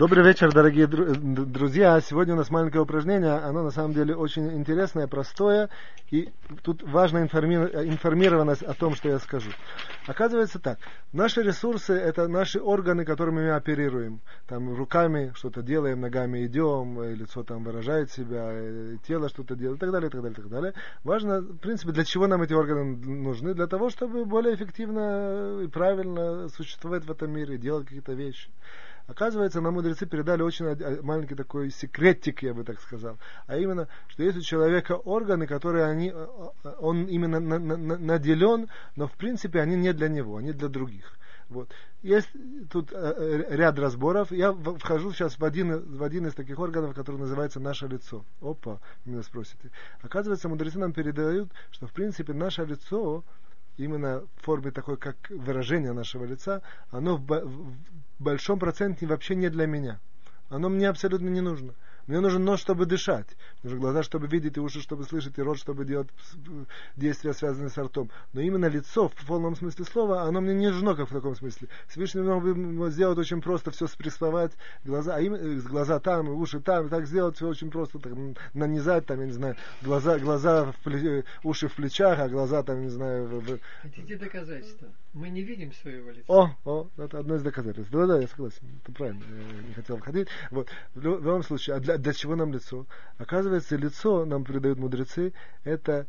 Добрый вечер, дорогие друзья. Сегодня у нас маленькое упражнение. Оно на самом деле очень интересное, простое. И тут важна информированность о том, что я скажу. Оказывается так. Наши ресурсы – это наши органы, которыми мы оперируем. Там руками что-то делаем, ногами идем, лицо там выражает себя, тело что-то делает и так далее, и так далее, и так далее. Важно, в принципе, для чего нам эти органы нужны? Для того, чтобы более эффективно и правильно существовать в этом мире, делать какие-то вещи. Оказывается, нам мудрецы передали очень маленький такой секретик, я бы так сказал. А именно, что есть у человека органы, которые они, э, э, он именно наделен, но в принципе они не для него, они для других. Вот. Есть тут э, ряд разборов. Я вхожу сейчас в один, в один из таких органов, который называется наше лицо. Опа, меня спросите. Оказывается, мудрецы нам передают, что в принципе наше лицо именно в форме такой, как выражение нашего лица, оно в, в большом проценте вообще не для меня. Оно мне абсолютно не нужно. Мне нужен нос, чтобы дышать. Нужны глаза, чтобы видеть, и уши, чтобы слышать, и рот, чтобы делать действия, связанные с ртом. Но именно лицо, в полном смысле слова, оно мне не нужно, как в таком смысле. Всевышний мог сделать очень просто, все спрессовать, глаза, а именно, глаза там, и уши там, и так сделать все очень просто, так, нанизать, там, я не знаю, глаза, глаза в пле, уши в плечах, а глаза там, не знаю... В... Хотите доказательства? Мы не видим своего лица. О, о, это одно из доказательств. Да, да, я согласен. Это правильно. Я не хотел входить. Вот. В любом случае, а для, для чего нам лицо? Оказывается, лицо, нам передают мудрецы, это,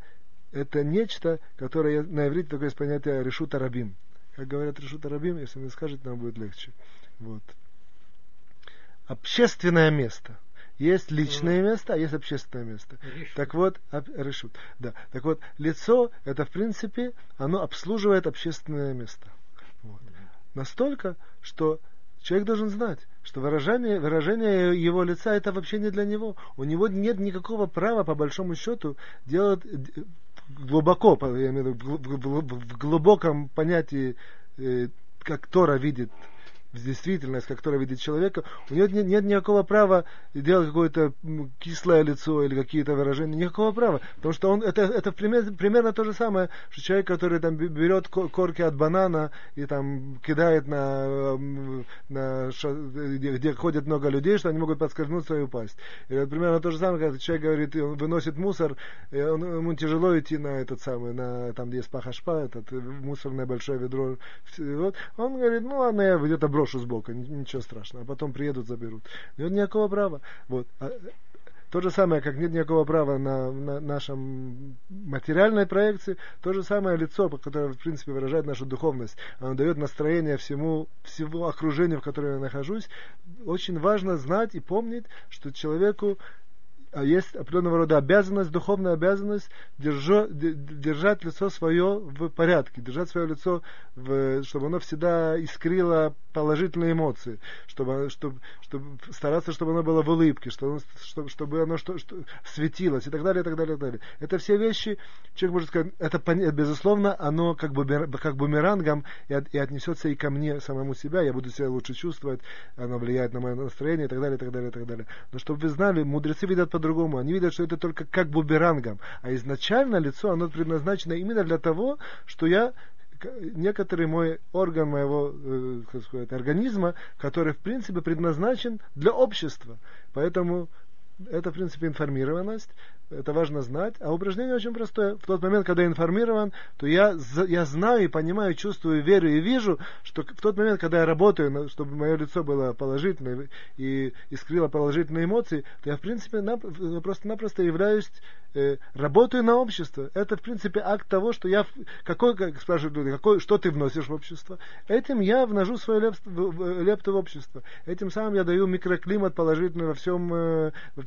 это нечто, которое на иврите такое есть понятие решута рабим. Как говорят решута рабим, если мне скажете, нам будет легче. Вот. Общественное место – есть личное место, а есть общественное место. Решут. Так вот, об, решут. Да. Так вот, лицо, это в принципе, оно обслуживает общественное место. Вот. Настолько, что человек должен знать, что выражение, выражение его лица это вообще не для него. У него нет никакого права, по большому счету, делать глубоко, я имею в виду, в глубоком понятии, э, как Тора видит действительность, которая видит человека, у него нет, нет никакого права делать какое-то кислое лицо или какие-то выражения, никакого права. Потому что он, это, это примерно, примерно то же самое, что человек, который там берет корки от банана и там кидает на, на где, где ходит много людей, что они могут подскользнуться и упасть. Это примерно то же самое, когда человек говорит, он выносит мусор, он, ему тяжело идти на этот самый, на там, где есть пахашпа, этот мусорное большое ведро. Вот. Он говорит, ну ладно, я где-то брошу сбоку, ничего страшного, а потом приедут, заберут. Нет никакого права. Вот. А, то же самое, как нет никакого права на, на нашем материальной проекции, то же самое лицо, которое, в принципе, выражает нашу духовность. Оно дает настроение всему, всему окружению, в котором я нахожусь. Очень важно знать и помнить, что человеку есть определенного рода обязанность, духовная обязанность держо, держать лицо свое в порядке, держать свое лицо, в, чтобы оно всегда искрило положительные эмоции, чтобы, чтобы, чтобы стараться, чтобы оно было в улыбке, чтобы, чтобы, чтобы оно что, что, светилось и так далее, и так далее, и так далее. Это все вещи, человек может сказать, это безусловно, оно как, бы, как бумерангом и, от, и отнесется и ко мне самому себя, я буду себя лучше чувствовать, оно влияет на мое настроение и так далее, и так далее, и так далее. Но чтобы вы знали, мудрецы видят по по-другому. Они видят, что это только как буберангом. А изначально лицо, оно предназначено именно для того, что я некоторый мой орган моего э, как сказать, организма, который в принципе предназначен для общества. Поэтому это, в принципе, информированность, это важно знать. А упражнение очень простое. В тот момент, когда я информирован, то я, я знаю и понимаю, чувствую, верю и вижу, что в тот момент, когда я работаю, чтобы мое лицо было положительное и искрило положительные эмоции, то я, в принципе, просто-напросто являюсь, э, работаю на общество. Это, в принципе, акт того, что я, какой, как спрашивают люди, какой, что ты вносишь в общество. Этим я вношу свою лепту, лепту в общество. Этим самым я даю микроклимат положительный во всем, э, в,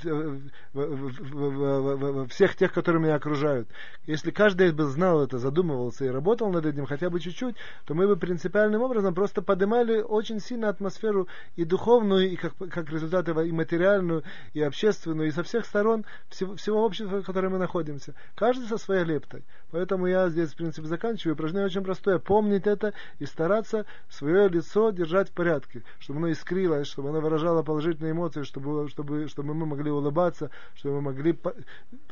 в, в, всех тех, которые меня окружают. Если каждый бы знал это, задумывался и работал над этим хотя бы чуть-чуть, то мы бы принципиальным образом просто поднимали очень сильно атмосферу и духовную, и как, как результат этого и материальную, и общественную, и со всех сторон всего, всего общества, в котором мы находимся. Каждый со своей лептой. Поэтому я здесь, в принципе, заканчиваю. Упражнение очень простое. Помнить это и стараться свое лицо держать в порядке, чтобы оно искрилось, чтобы оно выражало положительные эмоции, чтобы, чтобы, чтобы мы могли улыбаться, чтобы мы могли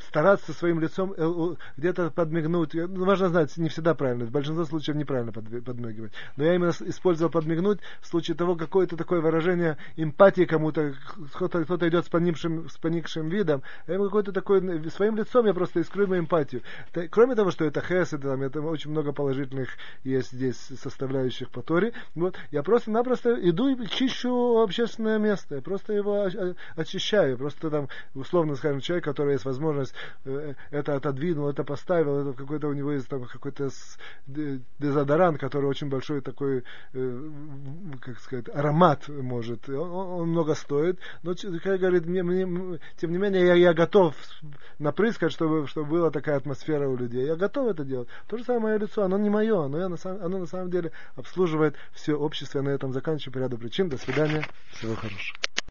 стараться своим лицом э, где-то подмигнуть. Ну, важно знать, не всегда правильно, в большинстве случаев неправильно подмигивать. Но я именно использовал подмигнуть в случае того, какое-то такое выражение эмпатии кому-то, кто-то, кто идет с поникшим, с поникшим видом, я ему какой-то такой, своим лицом я просто искрю ему эмпатию. Кроме того, что это хес, это, там, это очень много положительных есть здесь составляющих по Торе, вот, я просто-напросто иду и чищу общественное место, я просто его очищаю, просто там, условно скажем, человек, который есть возможность э, это отодвинул, это поставил, это какой-то у него есть там какой-то дезодорант, который очень большой такой, э, как сказать, аромат может, он, он много стоит, но, как говорит, мне, мне, тем не менее, я, я готов напрыскать, чтобы, чтобы была такая атмосфера у людей. Я готов это делать. То же самое мое лицо, оно не мое, но я на самом, оно на самом деле обслуживает все общество. Я на этом заканчиваю по ряду причин. До свидания. Всего хорошего.